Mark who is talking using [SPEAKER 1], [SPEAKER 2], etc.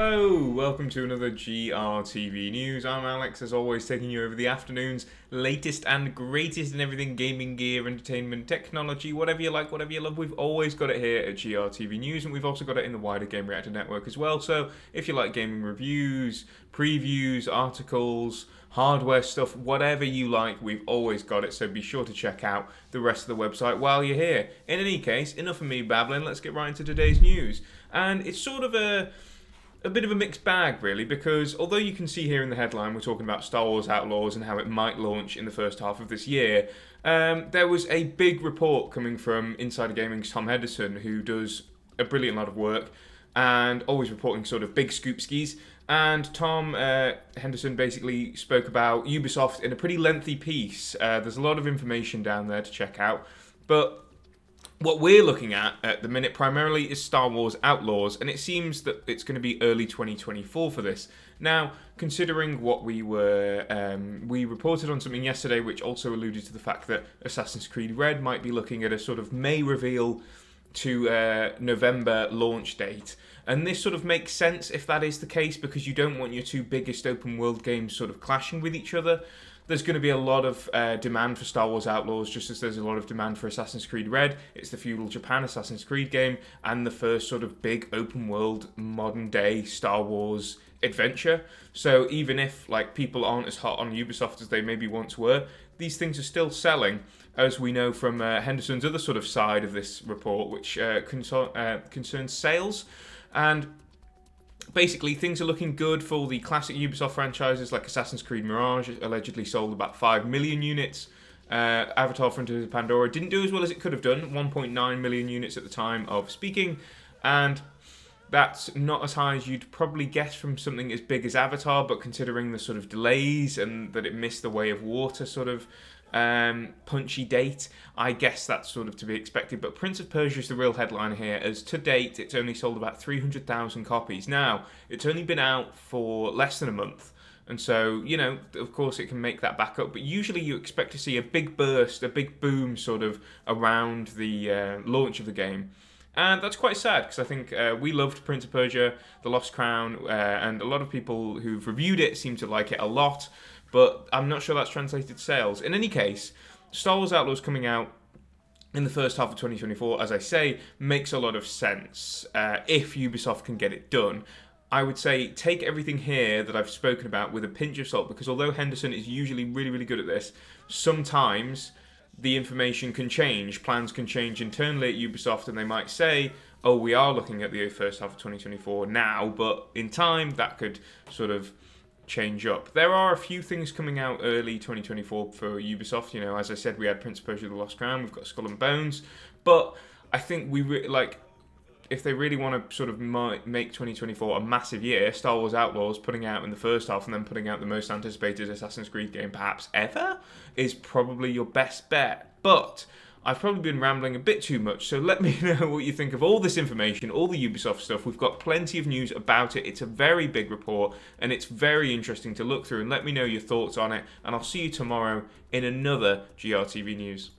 [SPEAKER 1] Hello, welcome to another GRTV News. I'm Alex, as always, taking you over the afternoon's latest and greatest in everything gaming gear, entertainment, technology, whatever you like, whatever you love. We've always got it here at GRTV News, and we've also got it in the wider Gamereactor network as well. So if you like gaming reviews, previews, articles, hardware stuff, whatever you like, we've always got it. So be sure to check out the rest of the website while you're here. In any case, enough of me babbling. Let's get right into today's news, and it's sort of a a bit of a mixed bag, really, because although you can see here in the headline we're talking about Star Wars Outlaws and how it might launch in the first half of this year, um, there was a big report coming from Insider Gaming's Tom Henderson, who does a brilliant lot of work and always reporting sort of big scoop skis. And Tom uh, Henderson basically spoke about Ubisoft in a pretty lengthy piece. Uh, there's a lot of information down there to check out, but what we're looking at at the minute primarily is Star Wars Outlaws, and it seems that it's going to be early 2024 for this. Now, considering what we were, um, we reported on something yesterday which also alluded to the fact that Assassin's Creed Red might be looking at a sort of May reveal to uh, November launch date. And this sort of makes sense if that is the case because you don't want your two biggest open world games sort of clashing with each other there's going to be a lot of uh, demand for Star Wars Outlaws, just as there's a lot of demand for Assassin's Creed Red. It's the feudal Japan Assassin's Creed game, and the first sort of big open world modern day Star Wars adventure. So even if like people aren't as hot on Ubisoft as they maybe once were, these things are still selling, as we know from uh, Henderson's other sort of side of this report, which uh, uh, concerns sales. And basically things are looking good for the classic Ubisoft franchises like Assassin's Creed Mirage, allegedly sold about 5 million units. Uh, Avatar Frontiers of Pandora didn't do as well as it could have done, 1.9 million units at the time of speaking, and that's not as high as you'd probably guess from something as big as Avatar, but considering the sort of delays and that it missed the way of water sort of um, punchy date. I guess that's sort of to be expected. But Prince of Persia is the real headline here, as to date it's only sold about 300,000 copies. Now, it's only been out for less than a month. And so, you know, of course, it can make that back up. But usually, you expect to see a big burst, a big boom sort of around the uh, launch of the game. And that's quite sad because I think uh, we loved Prince of Persia, The Lost Crown, uh, and a lot of people who've reviewed it seem to like it a lot but I'm not sure that's translated sales. In any case, Star Wars Outlaws coming out in the first half of 2024, as I say, makes a lot of sense uh, if Ubisoft can get it done. I would say take everything here that I've spoken about with a pinch of salt because although Henderson is usually really, really good at this, sometimes the information can change. Plans can change internally at Ubisoft, and they might say, oh, we are looking at the first half of 2024 now, but in time that could sort of change up. There are a few things coming out early 2024 for Ubisoft. You know, as I said, we had Prince of Persia: The Lost Crown. We've got Skull and Bones, but I think we re- like if they really want to sort of make 2024 a massive year, Star Wars Outlaws putting out in the first half and then putting out the most anticipated Assassin's Creed game perhaps ever is probably your best bet. But I've probably been rambling a bit too much, so let me know what you think of all this information, all the Ubisoft stuff. We've got plenty of news about it. It's a very big report and it's very interesting to look through and let me know your thoughts on it. And I'll see you tomorrow in another GRTV News.